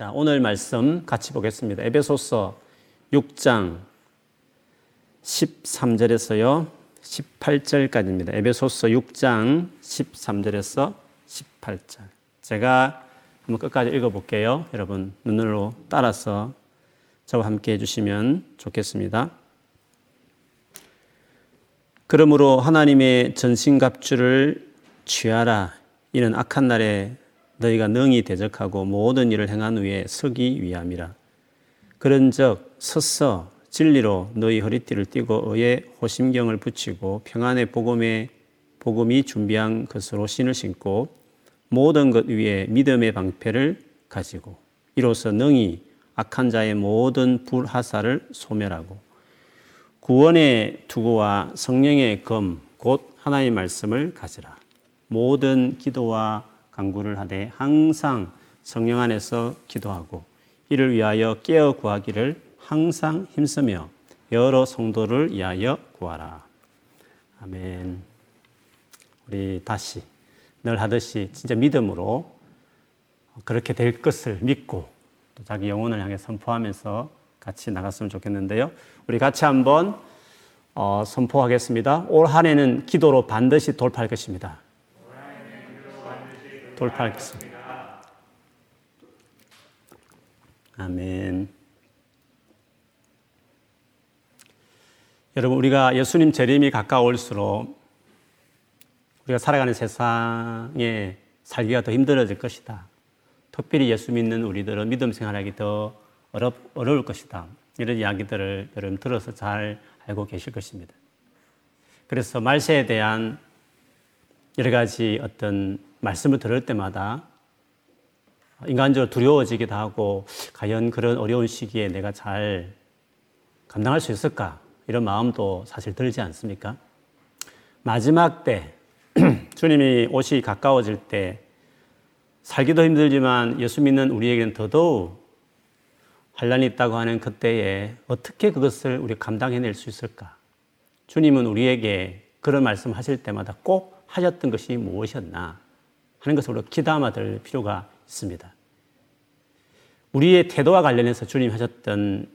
자, 오늘 말씀 같이 보겠습니다. 에베소서 6장 13절에서요. 18절까지입니다. 에베소서 6장 13절에서 18절. 제가 한번 끝까지 읽어 볼게요. 여러분 눈으로 따라서 저와 함께 해 주시면 좋겠습니다. 그러므로 하나님의 전신갑주를 취하라. 이는 악한 날에 너희가 능히 대적하고 모든 일을 행한 후에 서기 위함이라. 그런즉 서서 진리로 너희 허리띠를 띠고 의의 호심경을 붙이고 평안의 복음의 복음이 준비한 것으로 신을 신고 모든 것 위에 믿음의 방패를 가지고 이로써 능히 악한 자의 모든 불하사를 소멸하고 구원의 투구와 성령의 검 곧 하나님의 말씀을 가지라. 모든 기도와 간구를 하되 항상 성령 안에서 기도하고 이를 위하여 깨어 구하기를 항상 힘쓰며 여러 성도를 위하여 구하라. 아멘. 우리 다시 늘 하듯이 진짜 믿음으로 그렇게 될 것을 믿고 또 자기 영혼을 향해 선포하면서 같이 나갔으면 좋겠는데요. 우리 같이 한번 어, 선포하겠습니다. 올 한 해는 기도로 반드시 돌파할 것입니다. 돌파할 것입니다. 아멘. 여러분, 우리가 예수님 재림이 가까울수록 우리가 살아가는 세상에 살기가 더 힘들어질 것이다. 특별히 예수 믿는 우리들은 믿음 생활하기 더 어렵, 어려울 것이다. 이런 이야기들을 여러분 들어서 잘 알고 계실 것입니다. 그래서 말세에 대한 여러 가지 어떤 말씀을 들을 때마다 인간적으로 두려워지기도 하고 과연 그런 어려운 시기에 내가 잘 감당할 수 있을까 이런 마음도 사실 들지 않습니까? 마지막 때 주님이 옷이 가까워질 때 살기도 힘들지만 예수 믿는 우리에게는 더더욱 환란이 있다고 하는 그때에 어떻게 그것을 우리 감당해낼 수 있을까? 주님은 우리에게 그런 말씀 하실 때마다 꼭 하셨던 것이 무엇이었나 하는 것을 우리가 기담아 들 필요가 있습니다. 우리의 태도와 관련해서 주님 하셨던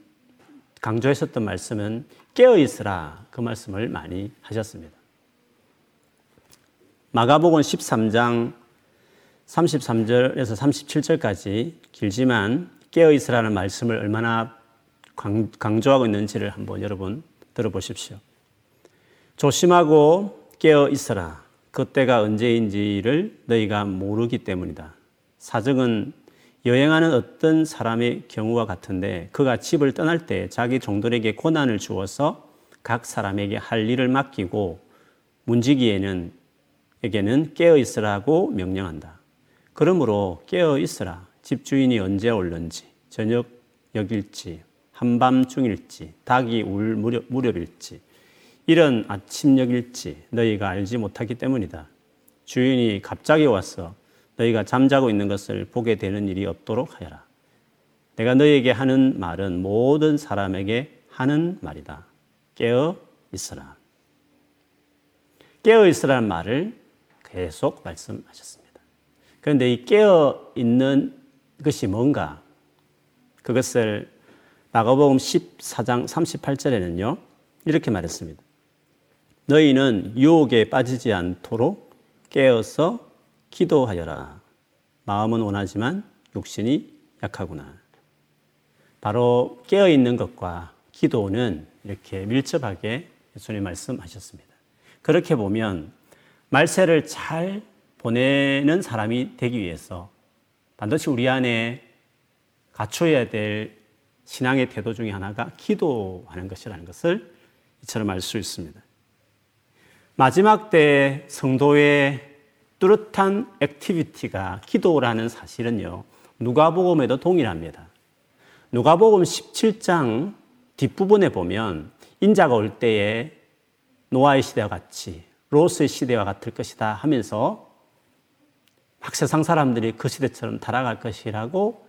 강조했었던 말씀은 깨어 있으라 그 말씀을 많이 하셨습니다. 마가복음 13장 33절에서 37절까지 길지만 깨어 있으라는 말씀을 얼마나 강조하고 있는지를 한번 여러분 들어보십시오. 조심하고 깨어 있어라. 그때가 언제인지를 너희가 모르기 때문이다. 사정은 여행하는 어떤 사람의 경우와 같은데 그가 집을 떠날 때 자기 종들에게 고난을 주어서 각 사람에게 할 일을 맡기고 문지기에는 에게는 깨어 있으라고 명령한다. 그러므로 깨어 있으라. 집주인이 언제 올는지 저녁 여길지 한밤중일지 닭이 울 무렵, 무렵일지 이런 아침녘일지 너희가 알지 못하기 때문이다. 주인이 갑자기 와서 너희가 잠자고 있는 것을 보게 되는 일이 없도록 하여라. 내가 너희에게 하는 말은 모든 사람에게 하는 말이다. 깨어 있으라. 깨어 있으라는 말을 계속 말씀하셨습니다. 그런데 이 깨어 있는 것이 뭔가 그것을 마가복음 14장 38절에는요. 이렇게 말했습니다. 너희는 유혹에 빠지지 않도록 깨어서 기도하여라. 마음은 원하지만 육신이 약하구나. 바로 깨어 있는 것과 기도는 이렇게 밀접하게 예수님 말씀하셨습니다. 그렇게 보면 말세를 잘 보내는 사람이 되기 위해서 반드시 우리 안에 갖춰야 될 신앙의 태도 중에 하나가 기도하는 것이라는 것을 이처럼 알 수 있습니다. 마지막 때 성도의 뚜렷한 activity가 기도라는 사실은요, 누가복음에도 동일합니다. 누가복음 17장 뒷부분에 보면 인자가 올 때에 노아의 시대와 같이 롯의 시대와 같을 것이다 하면서 막 세상 사람들이 그 시대처럼 돌아갈 것이라고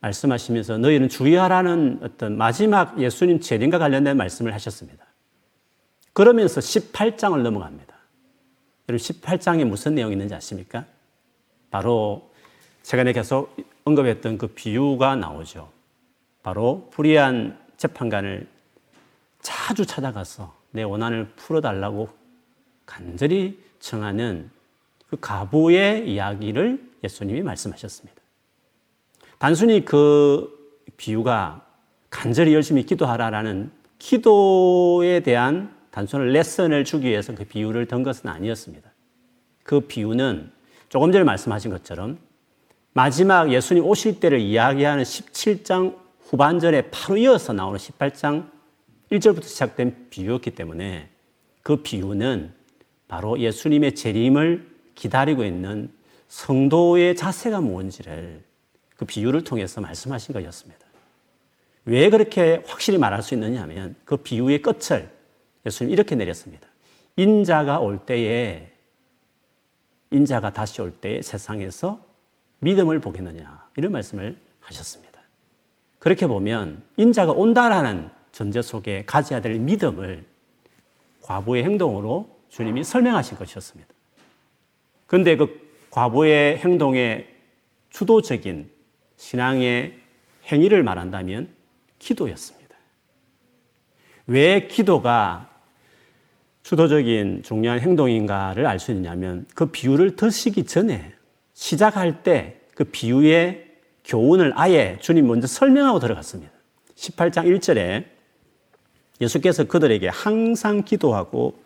말씀하시면서 너희는 주의하라는 어떤 마지막 예수님 재림과 관련된 말씀을 하셨습니다. 그러면서 18장을 넘어갑니다. 여러분 18장에 무슨 내용이 있는지 아십니까? 바로 최근에 계속 언급했던 그 비유가 나오죠. 바로 불의한 재판관을 자주 찾아가서 내 원한을 풀어달라고 간절히 청하는 그 가부의 이야기를 예수님이 말씀하셨습니다. 단순히 그 비유가 간절히 열심히 기도하라라는 기도에 대한 단순한 레슨을 주기 위해서 그 비유를 든 것은 아니었습니다. 그 비유는 조금 전에 말씀하신 것처럼 마지막 예수님 오실 때를 이야기하는 17장 후반전에 바로 이어서 나오는 18장 1절부터 시작된 비유였기 때문에 그 비유는 바로 예수님의 재림을 기다리고 있는 성도의 자세가 뭔지를 그 비유를 통해서 말씀하신 것이었습니다. 왜 그렇게 확실히 말할 수 있느냐 하면 그 비유의 끝을 예수님 이렇게 내렸습니다. 인자가 올 때에 인자가 다시 올 때에 세상에서 믿음을 보겠느냐 이런 말씀을 하셨습니다. 그렇게 보면 인자가 온다라는 전제 속에 가져야 될 믿음을 과부의 행동으로 주님이 설명하신 것이었습니다. 그런데 그 과부의 행동의 주도적인 신앙의 행위를 말한다면 기도였습니다. 왜 기도가 주도적인 중요한 행동인가를 알 수 있냐면 그 비유를 드시기 전에 시작할 때 그 비유의 교훈을 아예 주님 먼저 설명하고 들어갔습니다. 18장 1절에 예수께서 그들에게 항상 기도하고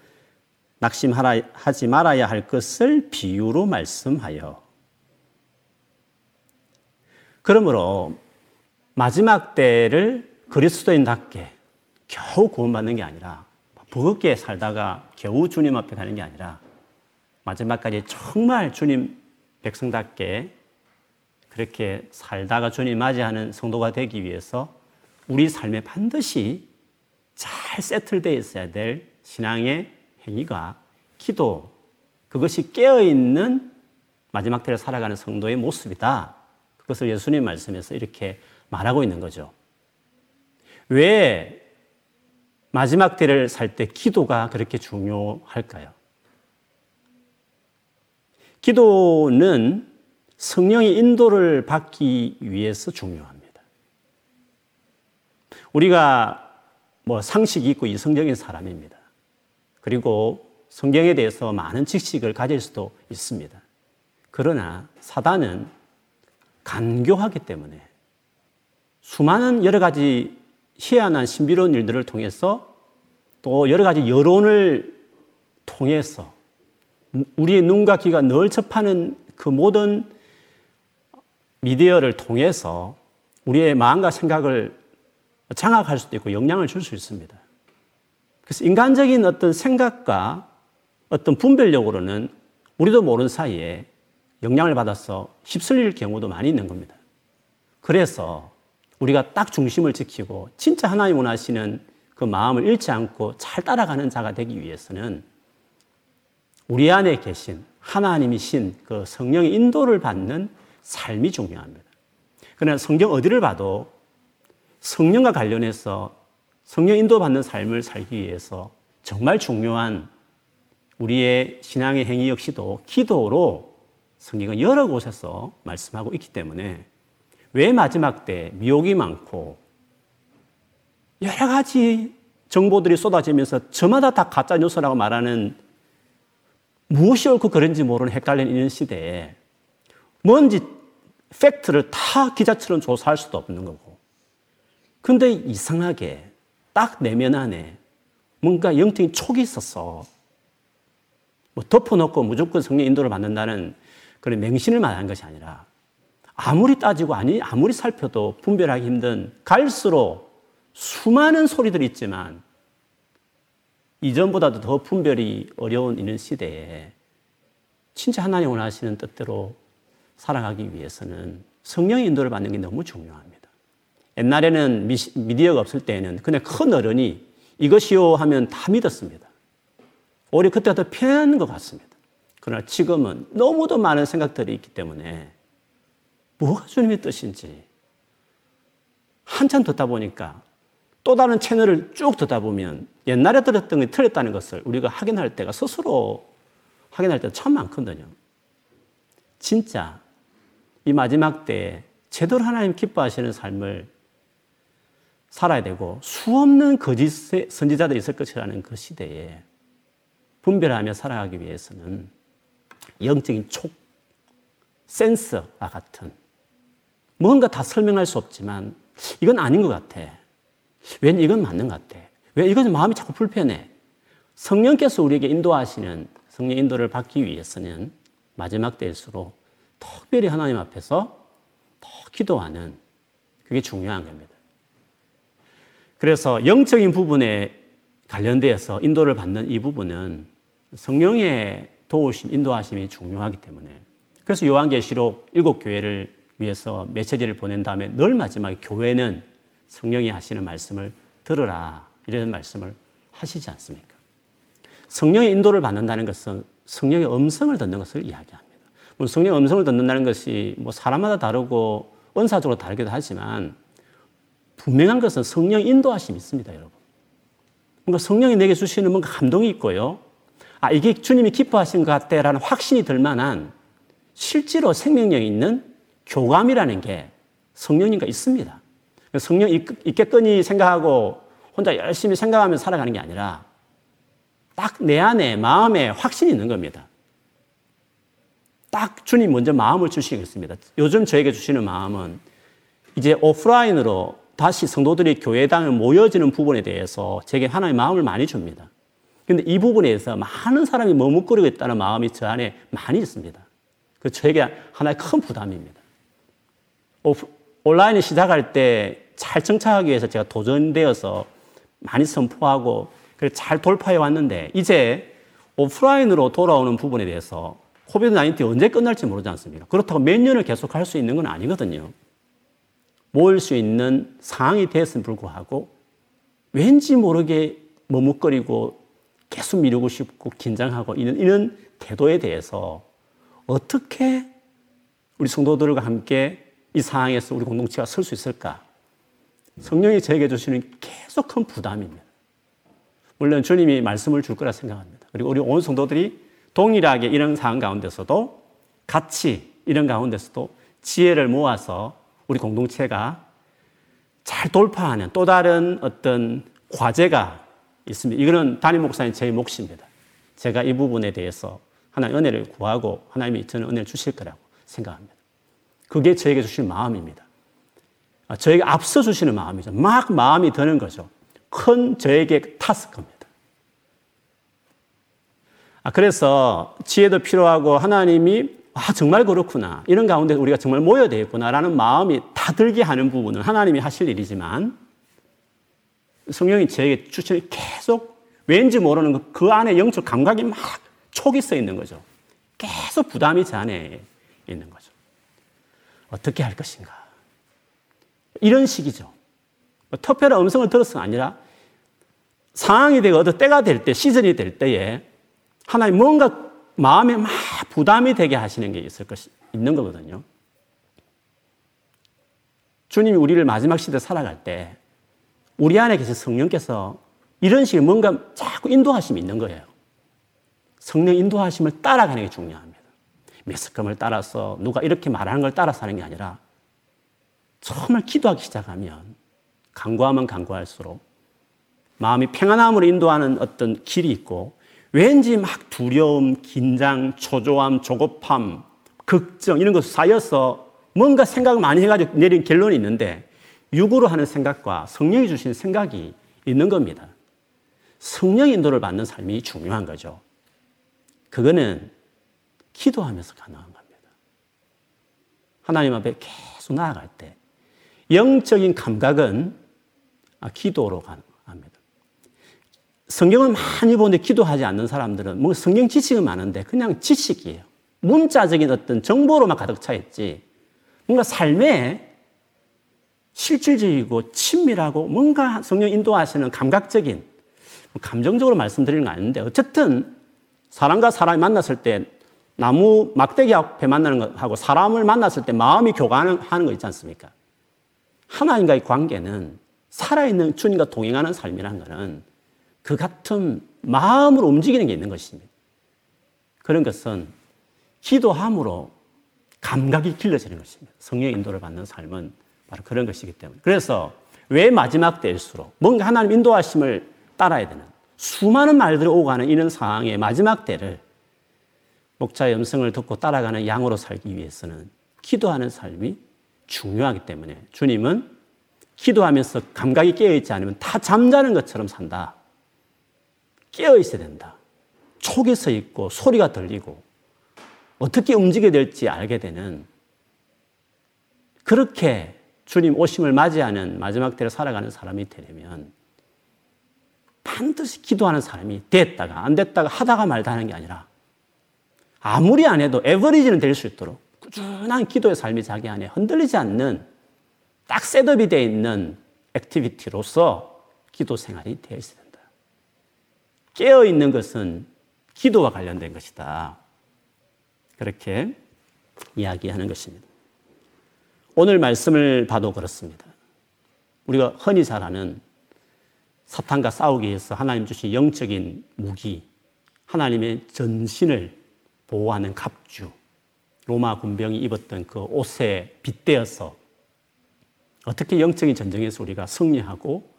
낙심하지 말아야 할 것을 비유로 말씀하여. 그러므로 마지막 때를 그리스도인답게 겨우 구원받는 게 아니라 버겁게 살다가 겨우 주님 앞에 가는 게 아니라 마지막까지 정말 주님 백성답게 그렇게 살다가 주님 맞이하는 성도가 되기 위해서 우리 삶에 반드시 잘 세틀되어 있어야 될 신앙의 행위가 기도, 그것이 깨어있는 마지막 때를 살아가는 성도의 모습이다. 그것을 예수님 말씀에서 이렇게 말하고 있는 거죠. 왜 마지막 때를 살 때 기도가 그렇게 중요할까요? 기도는 성령의 인도를 받기 위해서 중요합니다. 우리가 뭐 상식이 있고 이성적인 사람입니다. 그리고 성경에 대해서 많은 지식을 가질 수도 있습니다. 그러나 사단은 간교하기 때문에 수많은 여러 가지 희한한 신비로운 일들을 통해서 또 여러 가지 여론을 통해서 우리의 눈과 귀가 늘 접하는 그 모든 미디어를 통해서 우리의 마음과 생각을 장악할 수도 있고 영향을 줄 수 있습니다. 그래서 인간적인 어떤 생각과 어떤 분별력으로는 우리도 모르는 사이에 영향을 받아서 휩쓸릴 경우도 많이 있는 겁니다. 그래서 우리가 딱 중심을 지키고 진짜 하나님 원하시는 그 마음을 잃지 않고 잘 따라가는 자가 되기 위해서는 우리 안에 계신 하나님이신 그 성령의 인도를 받는 삶이 중요합니다. 그러나 성경 어디를 봐도 성령과 관련해서 성령 인도받는 삶을 살기 위해서 정말 중요한 우리의 신앙의 행위 역시도 기도로 성경은 여러 곳에서 말씀하고 있기 때문에 왜 마지막 때 미혹이 많고 여러 가지 정보들이 쏟아지면서 저마다 다 가짜 뉴스라고 말하는 무엇이 옳고 그런지 모르는 헷갈리는 시대에 뭔지 팩트를 다 기자처럼 조사할 수도 없는 거고. 근데 이상하게 딱 내면 안에 뭔가 영적인 촉이 있었어. 뭐 덮어놓고 무조건 성령 인도를 받는다는 그런 맹신을 말하는 것이 아니라 아무리 따지고 아니 아무리 살펴도 분별하기 힘든 갈수록 수많은 소리들이 있지만 이전보다도 더 분별이 어려운 이런 시대에 진짜 하나님 원하시는 뜻대로 살아가기 위해서는 성령의 인도를 받는 게 너무 중요합니다. 옛날에는 미디어가 없을 때에는 그냥 큰 어른이 이것이요 하면 다 믿었습니다. 오히려 그때가 더 편한 것 같습니다. 그러나 지금은 너무도 많은 생각들이 있기 때문에 뭐가 주님의 뜻인지 한참 듣다 보니까 또 다른 채널을 쭉 듣다 보면 옛날에 들었던 게 틀렸다는 것을 우리가 확인할 때가 스스로 확인할 때가 참 많거든요. 진짜 이 마지막 때에 제대로 하나님 기뻐하시는 삶을 살아야 되고 수없는 거짓 선지자들이 있을 것이라는 그 시대에 분별하며 살아가기 위해서는 영적인 촉, 센서와 같은 뭔가 다 설명할 수 없지만 이건 아닌 것 같아. 왜 이건 맞는 것 같아. 왜 이건 마음이 자꾸 불편해. 성령께서 우리에게 인도하시는 성령 인도를 받기 위해서는 마지막 때일수록 특별히 하나님 앞에서 더 기도하는 그게 중요한 겁니다. 그래서 영적인 부분에 관련되어서 인도를 받는 이 부분은 성령의 도우심, 인도하심이 중요하기 때문에 그래서 요한계시록 일곱 교회를 위해서 메시지를 보낸 다음에 늘 마지막에 교회는 성령이 하시는 말씀을 들으라 이런 말씀을 하시지 않습니까? 성령의 인도를 받는다는 것은 성령의 음성을 듣는 것을 이야기합니다. 성령의 음성을 듣는다는 것이 뭐 사람마다 다르고 은사적으로 다르기도 하지만 분명한 것은 성령 인도하심이 있습니다, 여러분. 뭔가 성령이 내게 주시는 뭔가 감동이 있고요. 아, 이게 주님이 기뻐하신 것 같다라는 확신이 들 만한 실제로 생명력이 있는 교감이라는 게 성령님과 있습니다. 성령 있겠거니 생각하고 혼자 열심히 생각하며 살아가는 게 아니라 딱 내 안에 마음에 확신이 있는 겁니다. 딱 주님 먼저 마음을 주시겠습니다. 요즘 저에게 주시는 마음은 이제 오프라인으로 다시 성도들이 교회당에 모여지는 부분에 대해서 제게 하나의 마음을 많이 줍니다. 근데 이 부분에서 많은 사람이 머뭇거리고 있다는 마음이 저 안에 많이 있습니다. 그 저에게 하나의 큰 부담입니다. 온라인을 시작할 때 잘 정착하기 위해서 제가 도전되어서 많이 선포하고 잘 돌파해 왔는데 이제 오프라인으로 돌아오는 부분에 대해서 코비드 19 언제 끝날지 모르지 않습니까? 그렇다고 몇 년을 계속 할 수 있는 건 아니거든요. 모일 수 있는 상황이 됐음 불구하고 왠지 모르게 머뭇거리고 계속 미루고 싶고 긴장하고 이런, 이런 태도에 대해서 어떻게 우리 성도들과 함께 이 상황에서 우리 공동체가 설 수 있을까? 성령이 저에게 주시는 계속 큰 부담입니다. 물론 주님이 말씀을 줄 거라 생각합니다. 그리고 우리 온 성도들이 동일하게 이런 상황 가운데서도 같이 이런 가운데서도 지혜를 모아서 우리 공동체가 잘 돌파하는 또 다른 어떤 과제가 있습니다. 이거는 담임 목사님 제 몫입니다. 제가 이 부분에 대해서 하나님 은혜를 구하고 하나님이 저는 은혜를 주실 거라고 생각합니다. 그게 저에게 주신 마음입니다. 아, 저에게 앞서 주시는 마음이죠. 막 마음이 드는 거죠. 큰 저에게 타스크입니다. 아, 그래서 지혜도 필요하고 하나님이 아, 정말 그렇구나. 이런 가운데 우리가 정말 모여야 되겠구나라는 마음이 다 들게 하는 부분은 하나님이 하실 일이지만 성령이 저에게 추천이 계속 왠지 모르는 그, 그 안에 영적 감각이 막 촉이 써 있는 거죠. 계속 부담이 제 안에 있는 거죠. 어떻게 할 것인가. 이런 식이죠. 뭐 특별한 음성을 들었은 아니라 상황이 되고 어떤 때가 될 때, 시즌이 될 때에 하나님 뭔가 마음에 막 부담이 되게 하시는 게 있을 것, 있는 거거든요. 주님이 우리를 마지막 시대 살아갈 때 우리 안에 계신 성령께서 이런 식의 뭔가 자꾸 인도하심이 있는 거예요. 성령 인도하심을 따라가는 게 중요합니다. 메스컴을 따라서 누가 이렇게 말하는 걸 따라서 하는 게 아니라 정말 기도하기 시작하면 강구하면 강구할수록 마음이 평안함으로 인도하는 어떤 길이 있고 왠지 막 두려움, 긴장, 초조함, 조급함, 걱정 이런 것 쌓여서 뭔가 생각을 많이 해가지고 내린 결론이 있는데 육으로 하는 생각과 성령이 주신 생각이 있는 겁니다. 성령 인도를 받는 삶이 중요한 거죠. 그거는 기도하면서 가능한 겁니다. 하나님 앞에 계속 나아갈 때 영적인 감각은 기도로 가는 성경을 많이 보는데 기도하지 않는 사람들은 뭐 성경 지식은 많은데 그냥 지식이에요. 문자적인 어떤 정보로만 가득 차 있지. 뭔가 삶에 실질적이고 친밀하고 뭔가 성령 인도하시는 감각적인 뭐 감정적으로 말씀드리는 건 아닌데 어쨌든 사람과 사람이 만났을 때 나무 막대기 앞에 만나는 것하고 사람을 만났을 때 마음이 교감하는 거 있지 않습니까? 하나님과의 관계는 살아있는 주님과 동행하는 삶이라는 것은 그 같은 마음으로 움직이는 게 있는 것입니다. 그런 것은 기도함으로 감각이 길러지는 것입니다. 성령의 인도를 받는 삶은 바로 그런 것이기 때문에. 그래서 왜 마지막 때일수록 뭔가 하나님 인도하심을 따라야 되는 수많은 말들이 오고 가는 이런 상황의 마지막 때를 목자의 음성을 듣고 따라가는 양으로 살기 위해서는 기도하는 삶이 중요하기 때문에 주님은 기도하면서 감각이 깨어있지 않으면 다 잠자는 것처럼 산다. 깨어있어야 된다. 촉이 서 있고 소리가 들리고 어떻게 움직여야 될지 알게 되는 그렇게 주님 오심을 맞이하는 마지막 때를 살아가는 사람이 되려면 반드시 기도하는 사람이 됐다가 안 됐다가 하다가 말다 하는 게 아니라 아무리 안 해도 average는 될 수 있도록 꾸준한 기도의 삶이 자기 안에 흔들리지 않는 딱 setup이 되어 있는 activity로서 기도 생활이 되어 있어야 된다. 깨어 있는 것은 기도와 관련된 것이다. 그렇게 이야기하는 것입니다. 오늘 말씀을 봐도 그렇습니다. 우리가 흔히 잘 아는 사탄과 싸우기 위해서 하나님 주신 영적인 무기, 하나님의 전신을 보호하는 갑주, 로마 군병이 입었던 그 옷에 빗대어서 어떻게 영적인 전쟁에서 우리가 승리하고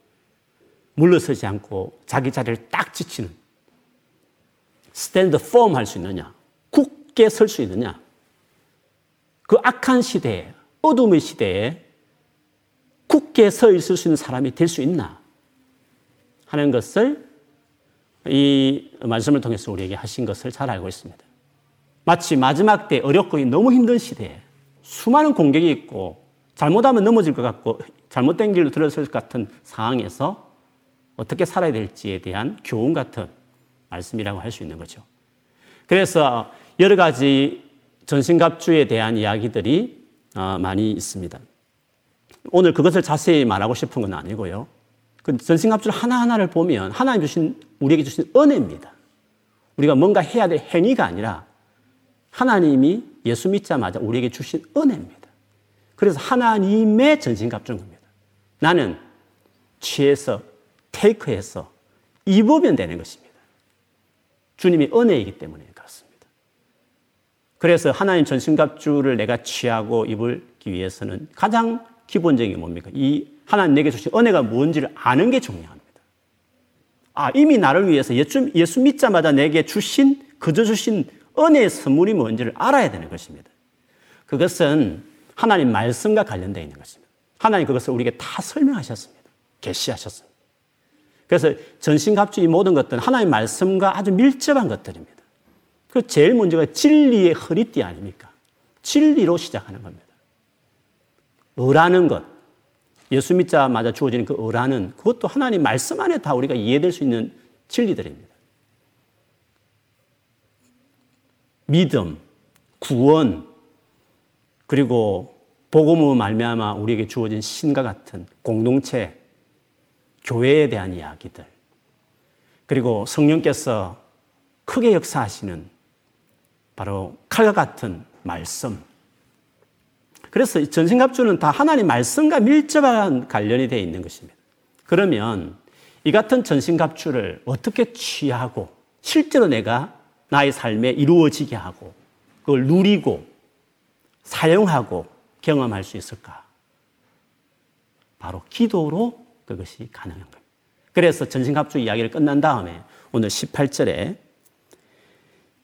물러서지 않고 자기 자리를 딱 지치는 스탠드 폼 할 수 있느냐, 굳게 설 수 있느냐, 그 악한 시대에, 어둠의 시대에 굳게 서 있을 수 있는 사람이 될 수 있나 하는 것을 이 말씀을 통해서 우리에게 하신 것을 잘 알고 있습니다. 마치 마지막 때 어렵고 너무 힘든 시대에 수많은 공격이 있고 잘못하면 넘어질 것 같고 잘못된 길로 들어설 것 같은 상황에서 어떻게 살아야 될지에 대한 교훈 같은 말씀이라고 할 수 있는 거죠. 그래서 여러 가지 전신갑주에 대한 이야기들이 어, 많이 있습니다. 오늘 그것을 자세히 말하고 싶은 건 아니고요. 그 전신갑주 하나하나를 보면 하나님 주신, 우리에게 주신 은혜입니다. 우리가 뭔가 해야 될 행위가 아니라 하나님이 예수 믿자마자 우리에게 주신 은혜입니다. 그래서 하나님의 전신갑주인 겁니다. 나는 취해서, 테이크해서 입으면 되는 것입니다. 주님이 은혜이기 때문에 그렇습니다. 그래서 하나님 전신갑주를 내가 취하고 입기 위해서는 가장 기본적인 게 뭡니까? 이 하나님 내게 주신 은혜가 뭔지를 아는 게 중요합니다. 아, 이미 나를 위해서 예수, 예수 믿자마자 내게 주신, 그저 주신 은혜의 선물이 뭔지를 알아야 되는 것입니다. 그것은 하나님 말씀과 관련되어 있는 것입니다. 하나님 그것을 우리에게 다 설명하셨습니다. 계시하셨습니다. 그래서 전신갑주 이 모든 것들은 하나님 말씀과 아주 밀접한 것들입니다. 그 제일 문제가 진리의 허리띠 아닙니까? 진리로 시작하는 겁니다. 의라는 것, 예수 믿자마자 주어지는 그 의라는 그것도 하나님 말씀 안에 다 우리가 이해될 수 있는 진리들입니다. 믿음, 구원, 그리고 복음으로 말미암아 우리에게 주어진 신과 같은 공동체, 교회에 대한 이야기들, 그리고 성령께서 크게 역사하시는 바로 칼과 같은 말씀. 그래서 전신갑주는 다 하나님 말씀과 밀접한 관련이 되어 있는 것입니다. 그러면 이 같은 전신갑주를 어떻게 취하고 실제로 내가 나의 삶에 이루어지게 하고 그걸 누리고 사용하고 경험할 수 있을까? 바로 기도로 그것이 가능한 겁니다. 그래서 전신갑주 이야기를 끝난 다음에 오늘 18절에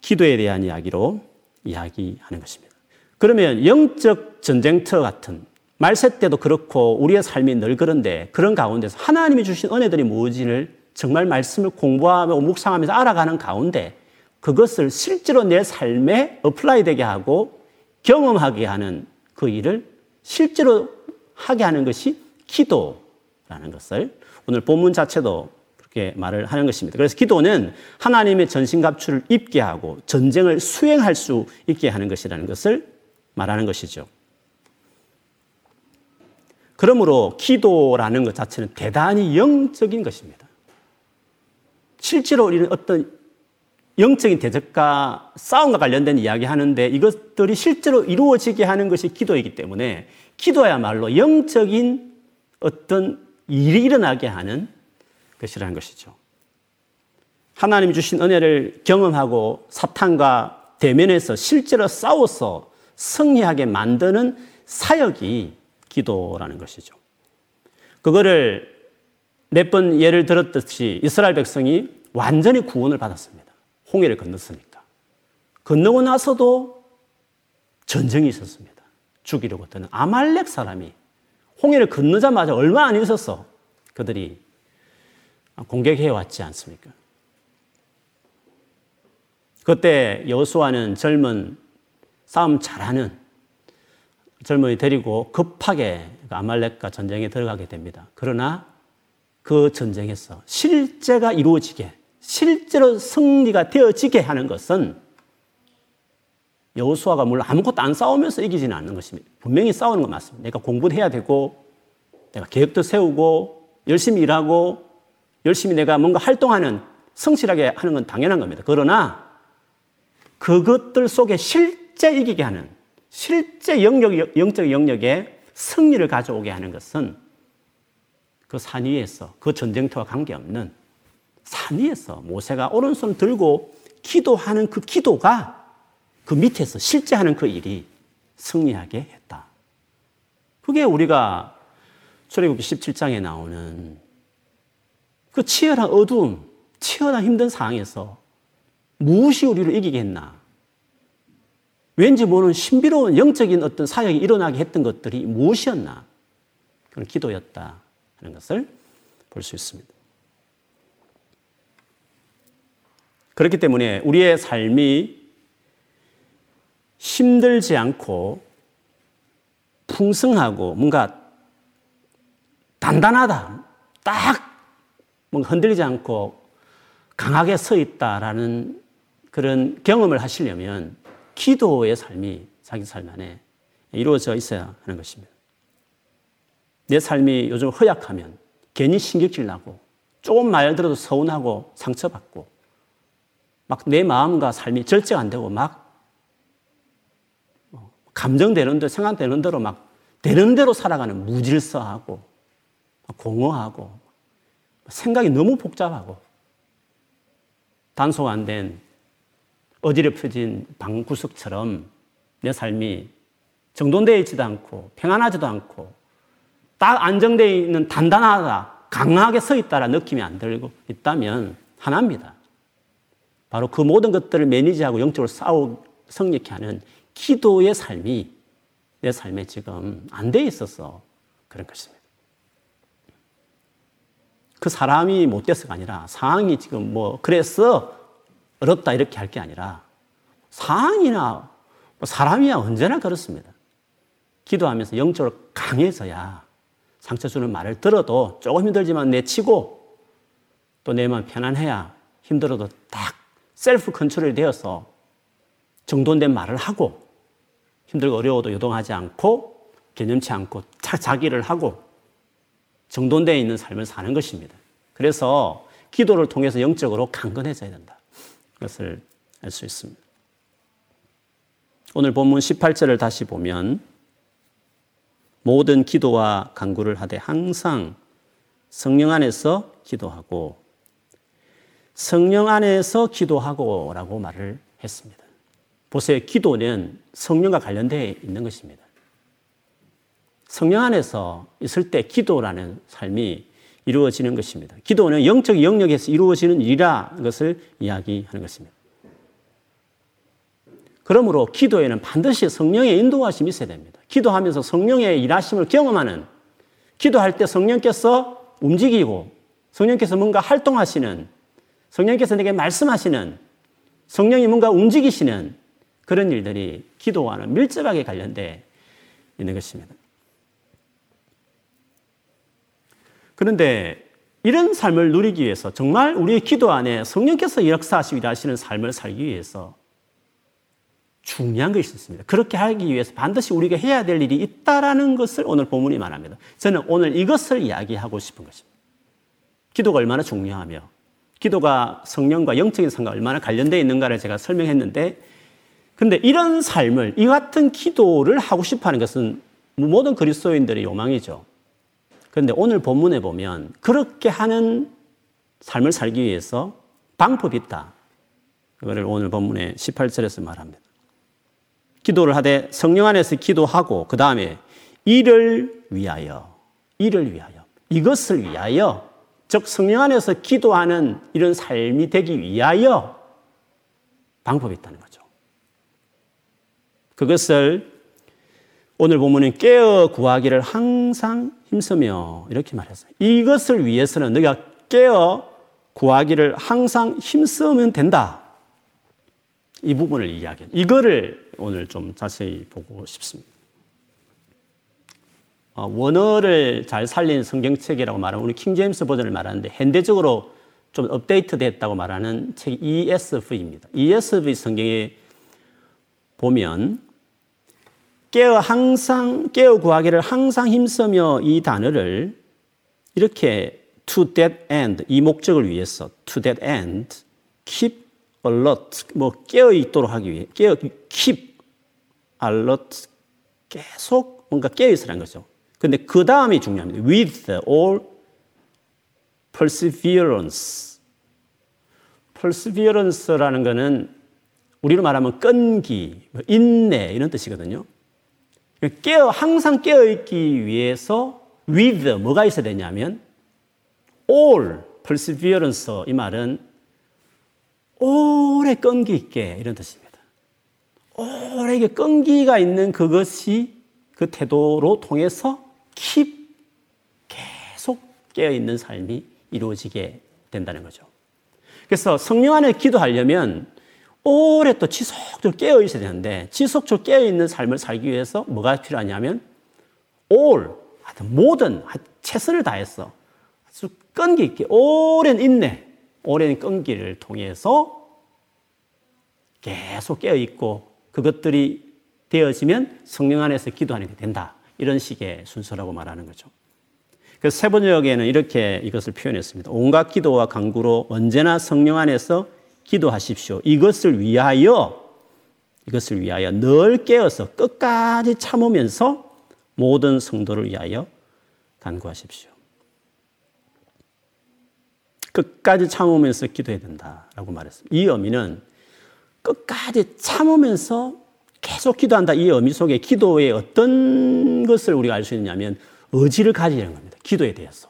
기도에 대한 이야기로 이야기하는 것입니다. 그러면 영적 전쟁터 같은 말세 때도 그렇고 우리의 삶이 늘 그런데 그런 가운데서 하나님이 주신 은혜들이 무엇인지를 정말 말씀을 공부하며 묵상하면서 알아가는 가운데 그것을 실제로 내 삶에 apply 되게 하고 경험하게 하는 그 일을 실제로 하게 하는 것이 기도라는 것을 오늘 본문 자체도 그렇게 말을 하는 것입니다. 그래서 기도는 하나님의 전신갑주를 입게 하고 전쟁을 수행할 수 있게 하는 것이라는 것을 말하는 것이죠. 그러므로 기도라는 것 자체는 대단히 영적인 것입니다. 실제로 우리는 어떤 영적인 대적과 싸움과 관련된 이야기 하는데 이것들이 실제로 이루어지게 하는 것이 기도이기 때문에 기도야말로 영적인 어떤 일이 일어나게 하는 것이라는 것이죠. 하나님이 주신 은혜를 경험하고 사탄과 대면해서 실제로 싸워서 승리하게 만드는 사역이 기도라는 것이죠. 그거를 몇 번 예를 들었듯이 이스라엘 백성이 완전히 구원을 받았습니다. 홍해를 건넜으니까. 건너고 나서도 전쟁이 있었습니다. 죽이려고 했던 아말렉 사람이 홍해를 건너자마자 얼마 안 있었어. 그들이 공격해 왔지 않습니까? 그때 여수와는 젊은 싸움 잘하는 젊은이 데리고 급하게 그 아말렉과 전쟁에 들어가게 됩니다. 그러나 그 전쟁에서 실제가 이루어지게, 실제로 승리가 되어지게 하는 것은 여호수아가 물론 아무것도 안 싸우면서 이기지는 않는 것입니다. 분명히 싸우는 건 맞습니다. 내가 공부도 해야 되고, 내가 계획도 세우고, 열심히 일하고, 열심히 내가 뭔가 활동하는, 성실하게 하는 건 당연한 겁니다. 그러나 그것들 속에 실제 이기게 하는, 실제 영역, 영적 영역에 승리를 가져오게 하는 것은 그 산 위에서 그 전쟁터와 관계없는 산 위에서 모세가 오른손 들고 기도하는 그 기도가 그 밑에서 실제 하는 그 일이 승리하게 했다. 그게 우리가 출애굽기 17장에 나오는 그 치열한 어두움, 치열한 힘든 상황에서 무엇이 우리를 이기게 했나? 왠지 모르는 신비로운 영적인 어떤 사역이 일어나게 했던 것들이 무엇이었나? 그건 기도였다 하는 것을 볼 수 있습니다. 그렇기 때문에 우리의 삶이 힘들지 않고 풍성하고 뭔가 단단하다. 딱 뭔가 흔들리지 않고 강하게 서 있다라는 그런 경험을 하시려면 기도의 삶이 자기 삶 안에 이루어져 있어야 하는 것입니다. 내 삶이 요즘 허약하면 괜히 신경질 나고 조금 말 들어도 서운하고 상처받고 막 내 마음과 삶이 절제가 안 되고 막 어, 감정되는 대로 생각되는 대로 막 되는 대로 살아가는 무질서하고 공허하고 생각이 너무 복잡하고 단속 안 된 어지럽혀진 방구석처럼 내 삶이 정돈되어 있지도 않고 평안하지도 않고 딱 안정되어 있는 단단하다, 강하게 서 있다라 느낌이 안 들고 있다면 하나입니다. 바로 그 모든 것들을 매니지하고 영적으로 싸우 성립케 하는 기도의 삶이 내 삶에 지금 안 돼 있어서 그런 것입니다. 그 사람이 못 돼서가 아니라 상황이 지금 뭐 그래서 어렵다 이렇게 할 게 아니라 상황이나 뭐 사람이야 언제나 그렇습니다. 기도하면서 영적으로 강해져야 상처 주는 말을 들어도 조금 힘들지만 내치고 또 내 마음 편안해야 힘들어도 딱 셀프 컨트롤이 되어서 정돈된 말을 하고 힘들고 어려워도 요동하지 않고 개념치 않고 자기를 하고 정돈되어 있는 삶을 사는 것입니다. 그래서 기도를 통해서 영적으로 강건해져야 된다. 것을 알 수 있습니다. 오늘 본문 18절을 다시 보면 모든 기도와 간구를 하되 항상 성령 안에서 기도하고 성령 안에서 기도하고 라고 말을 했습니다. 보세요. 기도는 성령과 관련되어 있는 것입니다. 성령 안에서 있을 때 기도라는 삶이 이루어지는 것입니다. 기도는 영적 영역에서 이루어지는 일이라 것을 이야기하는 것입니다. 그러므로 기도에는 반드시 성령의 인도하심이 있어야 됩니다. 기도하면서 성령의 일하심을 경험하는 기도할 때 성령께서 움직이고 성령께서 뭔가 활동하시는 성령께서 내게 말씀하시는 성령이 뭔가 움직이시는 그런 일들이 기도와는 밀접하게 관련돼 있는 것입니다. 그런데 이런 삶을 누리기 위해서 정말 우리의 기도 안에 성령께서 역사하시고 일하시는 삶을 살기 위해서 중요한 것이 있습니다. 그렇게 하기 위해서 반드시 우리가 해야 될 일이 있다라는 것을 오늘 본문이 말합니다. 저는 오늘 이것을 이야기하고 싶은 것입니다. 기도가 얼마나 중요하며 기도가 성령과 영적인 상과 얼마나 관련되어 있는가를 제가 설명했는데 근데 이런 삶을 이 같은 기도를 하고 싶어 하는 것은 모든 그리스도인들의 요망이죠. 그런데 오늘 본문에 보면 그렇게 하는 삶을 살기 위해서 방법이 있다. 그거를 오늘 본문의 18절에서 말합니다. 기도를 하되 성령 안에서 기도하고 그 다음에 이를 위하여 이를 위하여 이것을 위하여 즉 성령 안에서 기도하는 이런 삶이 되기 위하여 방법이 있다는 거죠. 그것을 오늘 보면은 깨어 구하기를 항상 힘쓰며 이렇게 말했어요. 이것을 위해서는 너가 깨어 구하기를 항상 힘쓰면 된다. 이 부분을 이야기해. 이거를 오늘 좀 자세히 보고 싶습니다. 어, 원어를 잘 살린 성경책이라고 말하면 우리 킹제임스 버전을 말하는데 현대적으로 좀 업데이트 됐다고 말하는 책 ESV입니다. ESV 성경에 보면 깨어 항상 깨어 구하기를 항상 힘쓰며 이 단어를 이렇게 to that end 이 목적을 위해서 to that end keep alert 뭐 깨어 있도록 하기 위해 깨어 keep alert 계속 뭔가 깨어 있으라는 거죠. 근데 그 다음이 중요합니다. with all perseverance. perseverance라는 거는 우리로 말하면 끈기, 뭐 인내 이런 뜻이거든요. 깨어 항상 깨어 있기 위해서 with 뭐가 있어야 되냐면 all perseverance 이 말은 오래 끈기 있게 이런 뜻입니다. 오래 끈기가 있는 그것이 그 태도로 통해서 계속 깨어 있는 삶이 이루어지게 된다는 거죠. 그래서 성령 안에 기도하려면 오래 또 지속적으로 깨어 있어야 되는데 지속적으로 깨어 있는 삶을 살기 위해서 뭐가 필요하냐면 all 하여튼 모든 최선을 다해서 아주 끈기 있게 오랜 인내, 오랜 끈기를 통해서 계속 깨어 있고 그것들이 되어지면 성령 안에서 기도하는 게 된다. 이런 식의 순서라고 말하는 거죠. 그래서 세 번역에는 이렇게 이것을 표현했습니다. 온갖 기도와 간구로 언제나 성령 안에서 기도하십시오. 이것을 위하여 이것을 위하여 늘 깨어서 끝까지 참으면서 모든 성도를 위하여 간구하십시오. 끝까지 참으면서 기도해야 된다라고 말했습니다. 이 의미는 끝까지 참으면서 계속 기도한다. 이 의미 속에 기도의 어떤 것을 우리가 알 수 있냐면 의지를 가지는 겁니다. 기도에 대해서.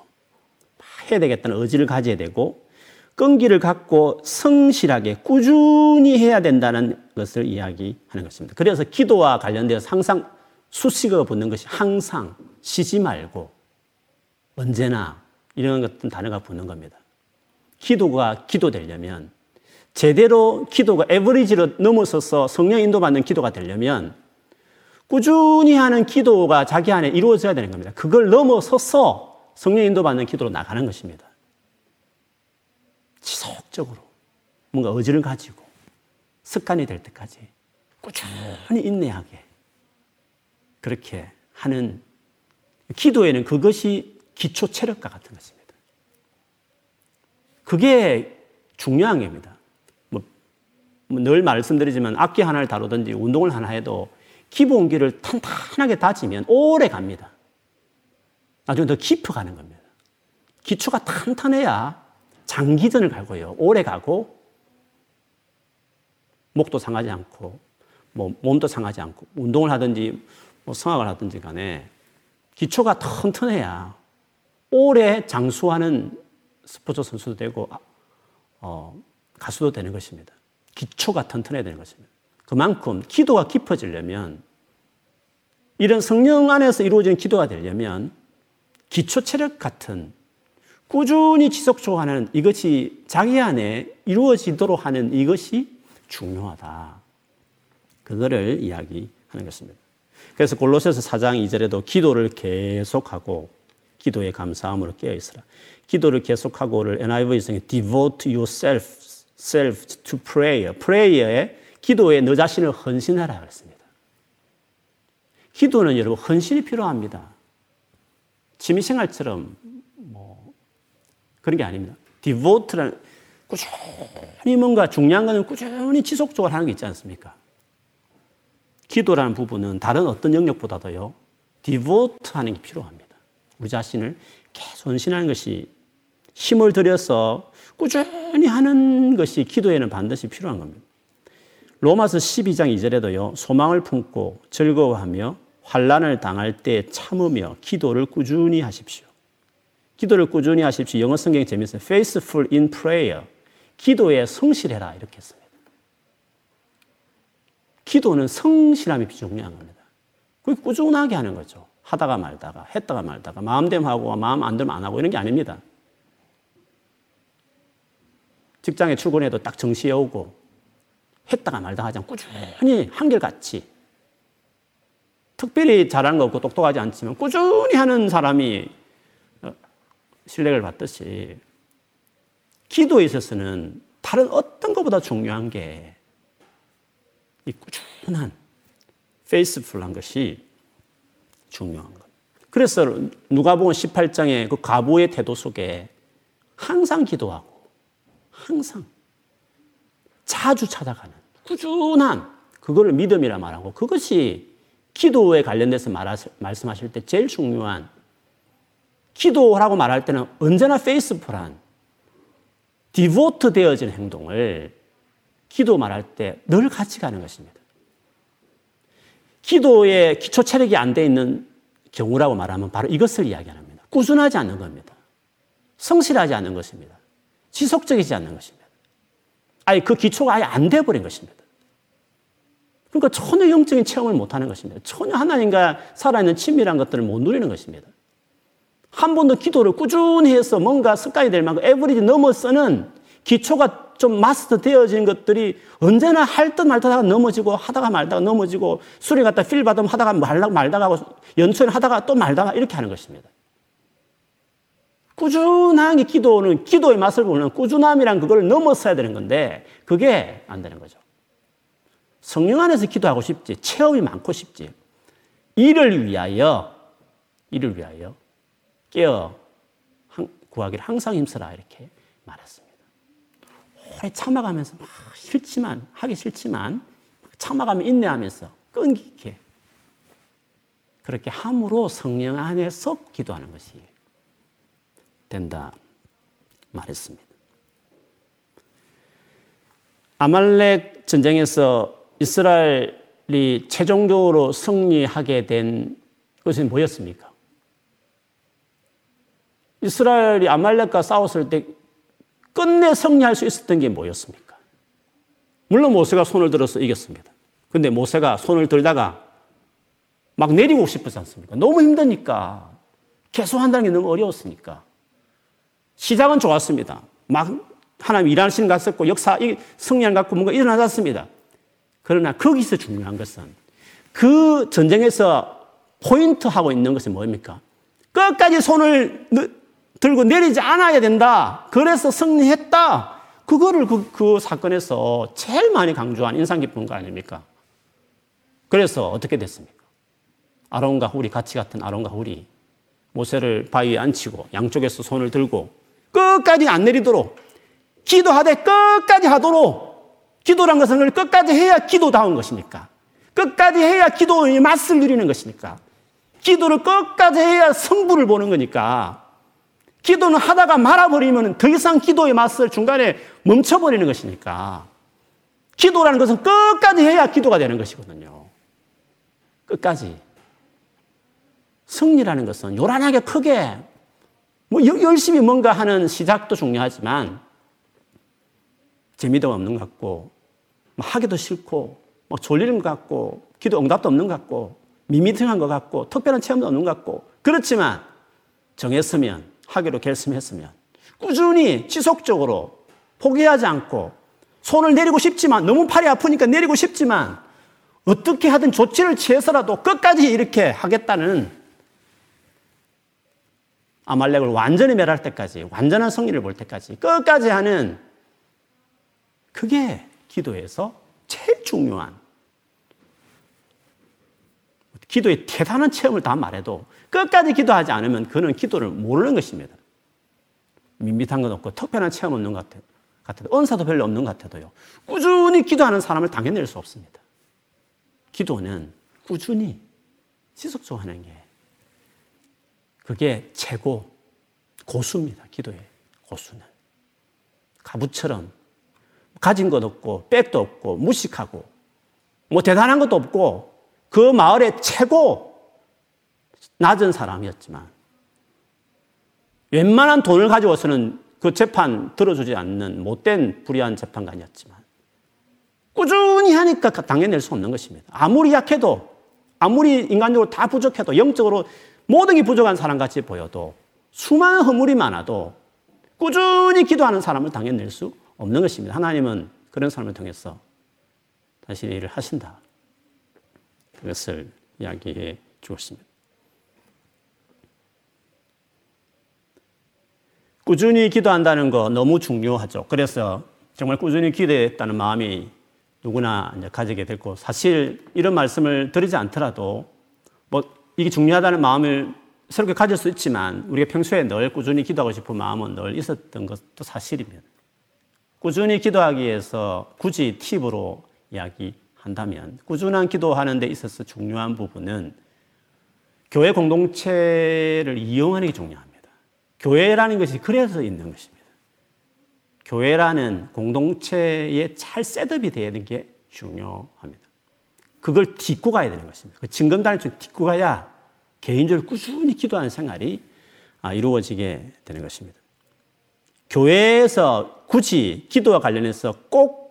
해야 되겠다는 의지를 가져야 되고 끈기를 갖고 성실하게 꾸준히 해야 된다는 것을 이야기하는 것입니다. 그래서 기도와 관련되어서 항상 수식어 붙는 것이 항상 쉬지 말고 언제나 이런 것들 단어가 붙는 겁니다. 기도가 기도되려면 제대로 기도가 에버리지로 넘어서서 성령 인도받는 기도가 되려면 꾸준히 하는 기도가 자기 안에 이루어져야 되는 겁니다. 그걸 넘어서서 성령 인도받는 기도로 나가는 것입니다. 지속적으로 뭔가 의지를 가지고 습관이 될 때까지 꾸준히 인내하게 그렇게 하는 기도에는 그것이 기초 체력과 같은 것입니다. 그게 중요한 겁니다. 뭐, 뭐늘 말씀드리지만 악기 하나를 다루든지 운동을 하나 해도 기본기를 탄탄하게 다지면 오래 갑니다. 나중에 더 깊어 가는 겁니다. 기초가 탄탄해야 장기전을 갈고요. 오래 가고 목도 상하지 않고 뭐 몸도 상하지 않고 운동을 하든지 뭐 성악을 하든지 간에 기초가 튼튼해야 오래 장수하는 스포츠 선수도 되고 어, 가수도 되는 것입니다. 기초가 튼튼해야 되는 것입니다. 그만큼 기도가 깊어지려면 이런 성령 안에서 이루어지는 기도가 되려면 기초 체력 같은 꾸준히 지속적으로 하는 이것이 자기 안에 이루어지도록 하는 이것이 중요하다. 그거를 이야기하는 것입니다. 그래서 골로새서 4장 2절에도 기도를 계속하고 기도에 감사함으로 깨어 있으라. 기도를 계속하고를 NIV에서 devote yourself self to prayer. prayer에 기도에 너 자신을 헌신하라 그랬습니다. 기도는 여러분 헌신이 필요합니다. 취미생활처럼 그런 게 아닙니다. devote라는 꾸준히 뭔가 중요한 거는 꾸준히 지속적으로 하는 게 있지 않습니까? 기도라는 부분은 다른 어떤 영역보다도요, devote 하는 게 필요합니다. 우리 자신을 계속 헌신하는 것이 힘을 들여서 꾸준히 하는 것이 기도에는 반드시 필요한 겁니다. 로마서 12장 2절에도요. 소망을 품고 즐거워하며 환란을 당할 때 참으며 기도를 꾸준히 하십시오. 기도를 꾸준히 하십시오. 영어 성경 재밌어요. faithful in prayer. 기도에 성실해라 이렇게 했습니다. 기도는 성실함이 중요한 겁니다. 그 꾸준하게 하는 거죠. 하다가 말다가 했다가 말다가 마음대로 하고 마음 안 들면 안 하고 이런 게 아닙니다. 직장에 출근해도 딱 정시에 오고 했다가 말다가 하지 않고 꾸준히 한결같이 특별히 잘하는 거 없고 똑똑하지 않지만 꾸준히 하는 사람이 어, 신뢰를 받듯이 기도에 있어서는 다른 어떤 것보다 중요한 게 이 꾸준한 페이스풀한 것이 중요한 것. 그래서 누가복음 18장의 그 가보의 태도 속에 항상 기도하고 항상 자주 찾아가는 꾸준한 그거를 믿음이라 말하고 그것이 기도에 관련돼서 말하실, 말씀하실 때 제일 중요한 기도라고 말할 때는 언제나 페이스풀한 디보트 되어진 행동을 기도 말할 때 늘 같이 가는 것입니다. 기도에 기초 체력이 안 돼 있는 경우라고 말하면 바로 이것을 이야기합니다. 꾸준하지 않는 겁니다. 성실하지 않는 것입니다. 지속적이지 않는 것입니다. 아예 그 기초가 아예 안 돼버린 것입니다. 그러니까 전혀 영적인 체험을 못 하는 것입니다. 전혀 하나님과 살아있는 친밀한 것들을 못 누리는 것입니다. 한 번도 기도를 꾸준히 해서 뭔가 습관이 될 만큼 에버리지 넘어서는 기초가 좀 마스터 되어진 것들이 언제나 할 듯 말 듯 하다가 넘어지고 하다가 말다가 넘어지고 수리 갔다 필 받으면 하다가 말다가 말다가 하다가 또 말다가 이렇게 하는 것입니다. 꾸준하게 기도는 기도의 맛을 보는 꾸준함이란 그걸 넘어서야 되는 건데 그게 안 되는 거죠. 성령 안에서 기도하고 싶지 체험이 많고 싶지 이를 위하여 이를 위하여 깨어 구하기를 항상 힘쓰라 이렇게 말했습니다. 오래 참아가면서 막 싫지만 하기 싫지만 참아가며 인내하면서 끈기 있게 그렇게 함으로 성령 안에서 기도하는 것이 된다 말했습니다. 아말렉 전쟁에서 이스라엘이 최종적으로 승리하게 된 것은 뭐였습니까? 이스라엘이 아말렉과 싸웠을 때 끝내 승리할 수 있었던 게 뭐였습니까? 물론 모세가 손을 들어서 이겼습니다. 근데 모세가 손을 들다가 막 내리고 싶지 않습니까? 너무 힘드니까. 계속 한다는 게 너무 어려웠으니까. 시작은 좋았습니다. 막 하나님 일하시는 것 같았고 역사, 승리한 것 같고 뭔가 일어나졌습니다. 그러나 거기서 중요한 것은 그 전쟁에서 포인트 하고 있는 것이 뭡니까? 끝까지 손을 들고 내리지 않아야 된다. 그래서 승리했다. 그거를 그, 그 사건에서 제일 많이 강조한 인상 깊은 거 아닙니까? 그래서 어떻게 됐습니까? 아론과 훌이 같이 같은 아론과 훌이 모세를 바위에 앉히고 양쪽에서 손을 들고 끝까지 안 내리도록 기도하되 끝까지 하도록 기도란 것은 끝까지 해야 기도다운 것이니까 끝까지 해야 기도의 맛을 누리는 것이니까 기도를 끝까지 해야 성부를 보는 거니까 기도는 하다가 말아버리면 더 이상 기도의 맛을 중간에 멈춰버리는 것이니까 기도라는 것은 끝까지 해야 기도가 되는 것이거든요. 끝까지. 승리라는 것은 요란하게 크게 뭐 열심히 뭔가 하는 시작도 중요하지만 재미도 없는 것 같고 뭐 하기도 싫고 뭐 졸리는 것 같고 기도 응답도 없는 것 같고 밋밋한 것 같고 특별한 체험도 없는 것 같고. 그렇지만 정했으면 하기로 결심했으면 꾸준히 지속적으로 포기하지 않고 손을 내리고 싶지만 너무 팔이 아프니까 내리고 싶지만 어떻게 하든 조치를 취해서라도 끝까지 이렇게 하겠다는 아말렉을 완전히 멸할 때까지, 완전한 승리를 볼 때까지, 끝까지 하는 그게 기도에서 제일 중요한 기도의 대단한 체험을 다 말해도 끝까지 기도하지 않으면 그는 기도를 모르는 것입니다. 밋밋한 건 없고 특별한 체험 없는 것 같아요. 같아도 은사도 별로 없는 것 같아도요. 꾸준히 기도하는 사람을 당겨낼 수 없습니다. 기도는 꾸준히 지속적으로 하는 게 그게 최고 고수입니다. 기도의 고수는. 가부처럼 가진 것 없고 백도 없고 무식하고 뭐 대단한 것도 없고 그 마을의 최고 낮은 사람이었지만 웬만한 돈을 가지고서는 그 재판 들어주지 않는 못된 불의한 재판관이었지만 꾸준히 하니까 당해낼 수 없는 것입니다. 아무리 약해도 아무리 인간적으로 다 부족해도 영적으로 모든 게 부족한 사람 같이 보여도 수많은 허물이 많아도 꾸준히 기도하는 사람을 당해낼 수 없는 것입니다. 하나님은 그런 사람을 통해서 다시 일을 하신다. 그것을 이야기해 주었습니다. 꾸준히 기도한다는 거 너무 중요하죠. 그래서 정말 꾸준히 기도했다는 마음이 누구나 가지게 됐고 사실 이런 말씀을 드리지 않더라도 뭐 이게 중요하다는 마음을 새롭게 가질 수 있지만 우리가 평소에 늘 꾸준히 기도하고 싶은 마음은 늘 있었던 것도 사실입니다. 꾸준히 기도하기 위해서 굳이 팁으로 이야기한다면 꾸준한 기도하는 데 있어서 중요한 부분은 교회 공동체를 이용하는 게 중요합니다. 교회라는 것이 그래서 있는 것입니다. 교회라는 공동체에 잘 셋업이 되어야 되는 게 중요합니다. 그걸 딛고 가야 되는 것입니다. 그좀 딛고 가야 개인적으로 꾸준히 기도하는 생활이 아, 이루어지게 되는 것입니다. 교회에서 굳이 기도와 관련해서 꼭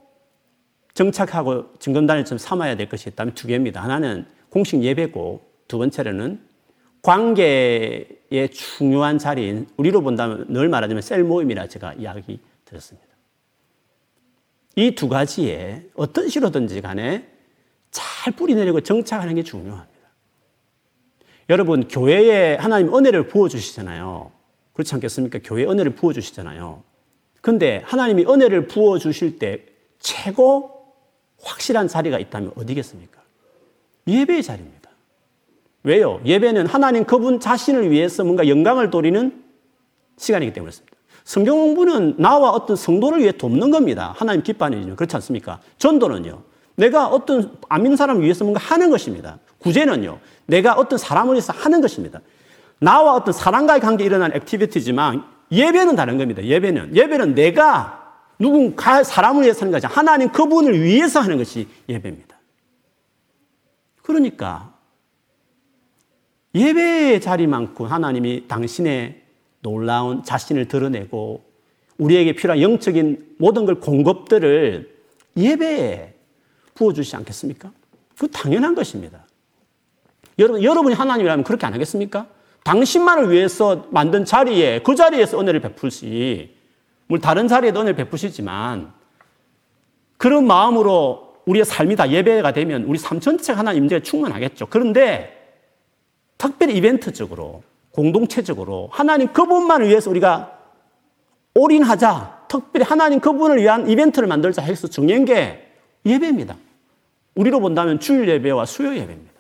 정착하고 증거단을 좀 삼아야 될 것이 있다면 두 개입니다. 하나는 공식 예배고 두 번째로는 관계의 중요한 자리인 우리로 본다면 늘 말하자면 셀 모임이라 제가 이야기 드렸습니다. 이 두 가지에 어떤 시로든지 간에 잘 뿌리내리고 정착하는 게 중요합니다. 여러분, 교회에 하나님 은혜를 부어주시잖아요. 그렇지 않겠습니까? 교회 은혜를 부어주시잖아요. 근데 하나님이 은혜를 부어주실 때 최고 확실한 자리가 있다면 어디겠습니까? 예배의 자리입니다. 왜요? 예배는 하나님 그분 자신을 위해서 뭔가 영광을 돌리는 시간이기 때문에 그렇습니다. 성경 공부는 나와 어떤 성도를 위해 돕는 겁니다. 하나님 기뻐하는 일 그렇지 않습니까? 전도는요. 내가 어떤 안 믿는 사람을 위해서 뭔가 하는 것입니다. 구제는요. 내가 어떤 사람을 위해서 하는 것입니다. 나와 어떤 사람과의 관계에 일어난 액티비티지만 예배는 다른 겁니다. 예배는. 예배는 내가 누군가 사람을 위해서 하는 것이 하나님 그분을 위해서 하는 것이 예배입니다. 그러니까 예배의 자리만큼 하나님이 당신의 놀라운 자신을 드러내고 우리에게 필요한 영적인 모든 걸 공급들을 예배에 부어주시지 않겠습니까? 그 당연한 것입니다. 여러분, 여러분이 하나님이라면 그렇게 안 하겠습니까? 당신만을 위해서 만든 자리에, 그 자리에서 은혜를 베풀시, 물 다른 자리에도 은혜를 베푸시지만, 그런 마음으로 우리의 삶이 다 예배가 되면 우리 삶 전체가 하나님 임재가 충만하겠죠. 그런데 특별히 이벤트적으로 공동체적으로 하나님 그분만을 위해서 우리가 올인하자. 특별히 하나님 그분을 위한 이벤트를 만들자 해서 정한 게 예배입니다. 우리로 본다면 주일 예배와 수요 예배입니다.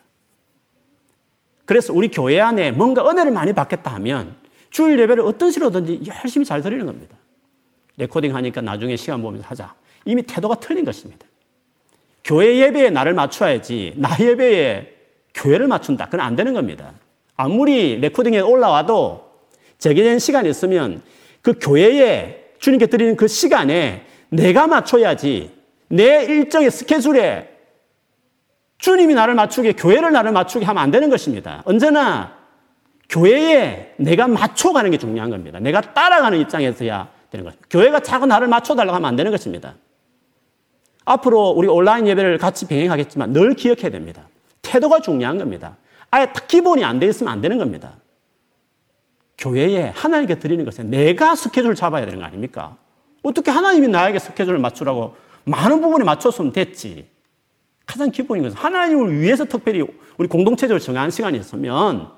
그래서 우리 교회 안에 뭔가 은혜를 많이 받겠다 하면 주일 예배를 어떤 식으로든지 열심히 잘 드리는 겁니다. 레코딩 하니까 나중에 시간 보면서 하자. 이미 태도가 틀린 것입니다. 교회 예배에 나를 맞춰야지 나 예배에 교회를 맞춘다. 그건 안 되는 겁니다. 아무리 레코딩에 올라와도 제게된 시간이 있으면 그 교회에 주님께 드리는 그 시간에 내가 맞춰야지 내 일정의 스케줄에 주님이 나를 맞추게 교회를 나를 맞추게 하면 안 되는 것입니다. 언제나 교회에 내가 맞춰가는 게 중요한 겁니다. 내가 따라가는 입장에서야 되는 것입니다. 교회가 자꾸 나를 맞춰달라고 하면 안 되는 것입니다. 앞으로 우리 온라인 예배를 같이 병행하겠지만 늘 기억해야 됩니다. 태도가 중요한 겁니다. 아예 기본이 안 돼 있으면 안 되는 겁니다. 교회에 하나님께 드리는 것은 내가 스케줄을 잡아야 되는 거 아닙니까? 어떻게 하나님이 나에게 스케줄을 맞추라고 많은 부분에 맞췄으면 됐지. 가장 기본인 것은 하나님을 위해서 특별히 우리 공동체적으로 정한 시간이 있으면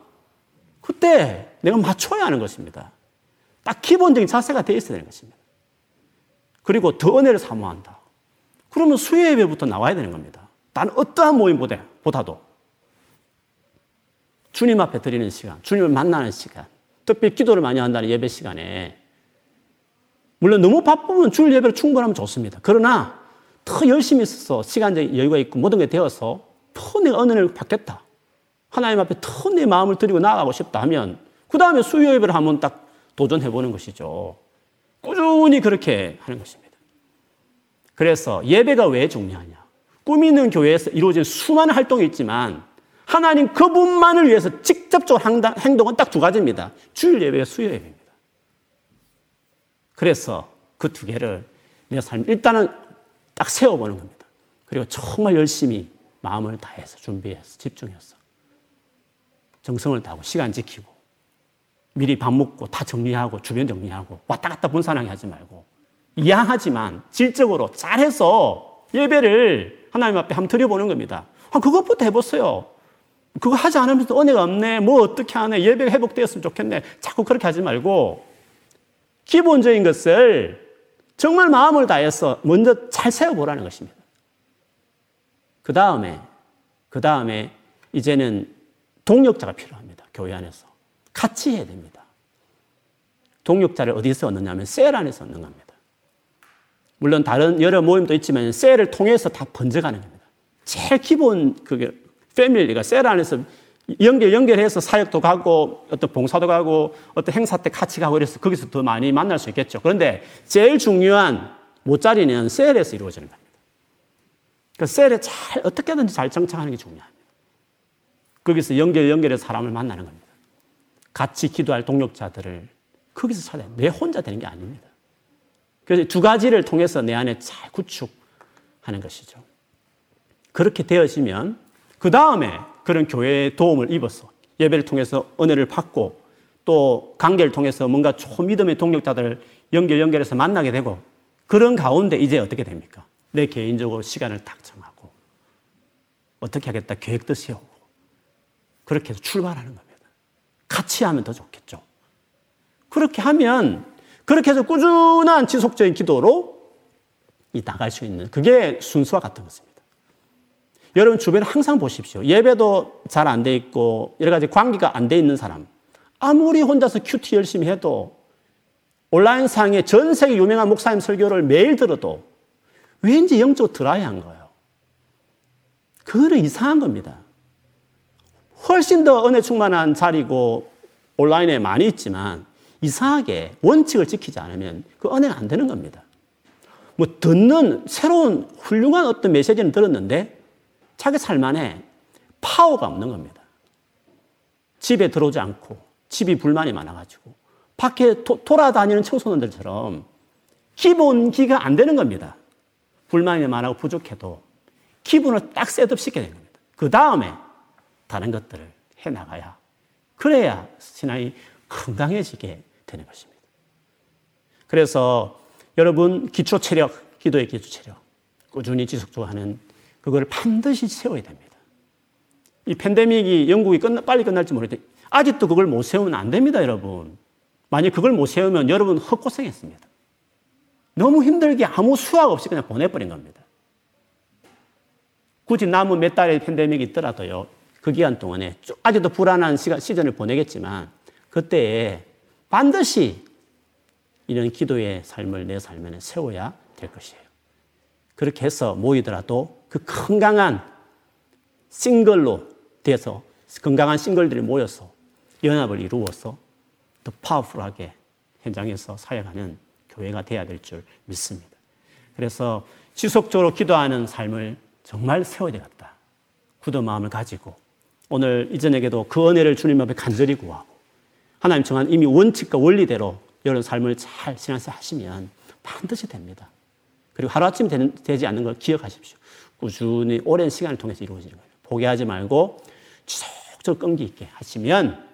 그때 내가 맞춰야 하는 것입니다. 딱 기본적인 자세가 되어 있어야 되는 것입니다. 그리고 더 은혜를 사모한다. 그러면 수요 예배부터 나와야 되는 겁니다. 단 어떠한 모임보다도 주님 앞에 드리는 시간, 주님을 만나는 시간, 특별히 기도를 많이 한다는 예배 시간에 물론 너무 바쁘면 주일 예배를 충분하면 좋습니다. 그러나 더 열심히 있어서 시간적 여유가 있고 모든 게 되어서 더 내가 은혜를 받겠다. 하나님 앞에 더 내 마음을 드리고 나아가고 싶다 하면 그 다음에 수요 예배를 한번 딱 도전해 보는 것이죠. 꾸준히 그렇게 하는 것입니다. 그래서 예배가 왜 중요하냐? 꿈 있는 교회에서 이루어진 수많은 활동이 있지만 하나님 그분만을 위해서 직접적으로 행동은 딱 두 가지입니다. 주일 예배와 수요 예배입니다. 그래서 그 두 개를 내 삶, 일단은 딱 세워보는 겁니다. 그리고 정말 열심히 마음을 다해서 준비해서 집중해서 정성을 다하고 시간 지키고 미리 밥 먹고 다 정리하고 주변 정리하고 왔다 갔다 분산하게 하지 말고 이양하지만 질적으로 잘해서 예배를 하나님 앞에 한번 드려보는 겁니다. 아, 그것부터 해보세요. 그거 하지 않으면서 은혜가 없네, 뭐 어떻게 하네, 예배가 회복되었으면 좋겠네. 자꾸 그렇게 하지 말고 기본적인 것을 정말 마음을 다해서 먼저 잘 세워보라는 것입니다. 그 다음에, 그 다음에 이제는 동력자가 필요합니다. 교회 안에서. 같이 해야 됩니다. 동력자를 어디서 얻느냐면 셀 안에서 얻는 겁니다. 물론 다른 여러 모임도 있지만 셀을 통해서 다 번져가는 겁니다. 제일 기본 그게 패밀리가 셀 안에서 연결, 연결해서 사역도 가고, 어떤 봉사도 가고, 어떤 행사 때 같이 가고 이래서 거기서 더 많이 만날 수 있겠죠. 그런데 제일 중요한 모짜리는 셀에서 이루어지는 겁니다. 그 셀에 잘, 어떻게든지 잘 정착하는 게 중요합니다. 거기서 연결, 연결해서 사람을 만나는 겁니다. 같이 기도할 동력자들을 거기서 찾아야 내 혼자 되는 게 아닙니다. 그래서 두 가지를 통해서 내 안에 잘 구축하는 것이죠. 그렇게 되어지면 그 다음에 그런 교회의 도움을 입어서 예배를 통해서 은혜를 받고 또 관계를 통해서 뭔가 초믿음의 동력자들을 연결 연결해서 만나게 되고 그런 가운데 이제 어떻게 됩니까? 내 개인적으로 시간을 딱 정하고 어떻게 하겠다 계획도 세우고 그렇게 해서 출발하는 겁니다. 같이 하면 더 좋겠죠. 그렇게 하면 그렇게 해서 꾸준한 지속적인 기도로 이 나갈 수 있는 그게 순수와 같은 것입니다. 여러분 주변에 항상 보십시오. 예배도 잘 안 돼 있고 여러 가지 관계가 안 돼 있는 사람. 아무리 혼자서 큐티 열심히 해도 온라인상에 전 세계 유명한 목사님 설교를 매일 들어도 왠지 영적으로 드라이한 거예요. 그거는 이상한 겁니다. 훨씬 더 은혜 충만한 자리고 온라인에 많이 있지만 이상하게 원칙을 지키지 않으면 그 은혜가 안 되는 겁니다. 뭐 듣는 새로운 훌륭한 어떤 메시지는 들었는데 자기 삶 안에 파워가 없는 겁니다. 집에 들어오지 않고 집이 불만이 많아가지고 밖에 도, 돌아다니는 청소년들처럼 기본기가 안 되는 겁니다. 불만이 많고 부족해도 기분을 딱 셋업 시켜야 되는 겁니다. 그 다음에 다른 것들을 해 나가야 그래야 신앙이 건강해지게 되는 것입니다. 그래서 여러분 기초 체력, 기도의 기초 체력 꾸준히 지속적으로 하는 그걸 반드시 세워야 됩니다. 이 팬데믹이 영국이 끝나, 빨리 끝날지 모르겠는데 아직도 그걸 못 세우면 안 됩니다, 여러분. 만약 그걸 못 세우면 여러분 헛고생했습니다. 너무 힘들게 아무 수학 없이 그냥 보내버린 겁니다. 굳이 남은 몇 달의 팬데믹이 있더라도요, 그 기간 동안에 아직도 불안한 시간, 시즌을 보내겠지만, 그때에 반드시 이런 기도의 삶을 내 삶에 세워야 될 것이에요. 그렇게 해서 모이더라도 그 건강한 싱글로 돼서 건강한 싱글들이 모여서 연합을 이루어서 더 파워풀하게 현장에서 사역하는 교회가 돼야 될 줄 믿습니다. 그래서 지속적으로 기도하는 삶을 정말 세워야 되겠다. 굳은 마음을 가지고 오늘 이전에게도 그 은혜를 주님 앞에 간절히 구하고 하나님 정한 이미 원칙과 원리대로 여러분 삶을 잘 신앙생활 하시면 반드시 됩니다. 그리고 하루아침 되지 않는 걸 기억하십시오. 꾸준히 오랜 시간을 통해서 이루어지는 거예요. 포기하지 말고 지속적 끈기 있게 하시면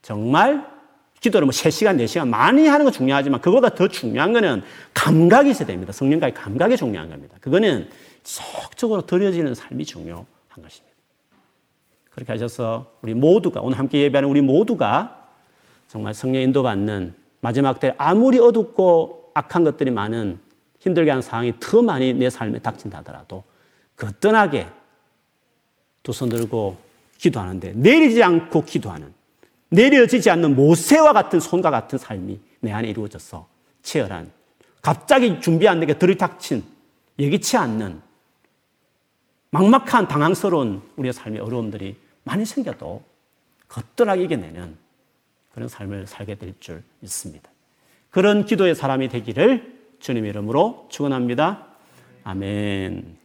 정말 기도를 뭐 3시간, 4시간 많이 하는 건 중요하지만 그보다 더 중요한 거는 감각이 있어야 됩니다. 성령과의 감각이 중요한 겁니다. 그거는 지속적으로 들여지는 삶이 중요한 것입니다. 그렇게 하셔서 우리 모두가, 오늘 함께 예배하는 우리 모두가 정말 성령 인도받는 마지막 때 아무리 어둡고 악한 것들이 많은 힘들게 하는 상황이 더 많이 내 삶에 닥친다 하더라도 거뜬하게 두 손 들고 기도하는데 내리지 않고 기도하는 내려지지 않는 모세와 같은 손과 같은 삶이 내 안에 이루어져서 치열한 갑자기 준비 안 되게 들이닥친 예기치 않는 막막한 당황스러운 우리의 삶의 어려움들이 많이 생겨도 거뜬하게 이겨내는 그런 삶을 살게 될 줄 믿습니다. 그런 기도의 사람이 되기를 주님 이름으로 축원합니다. 아멘.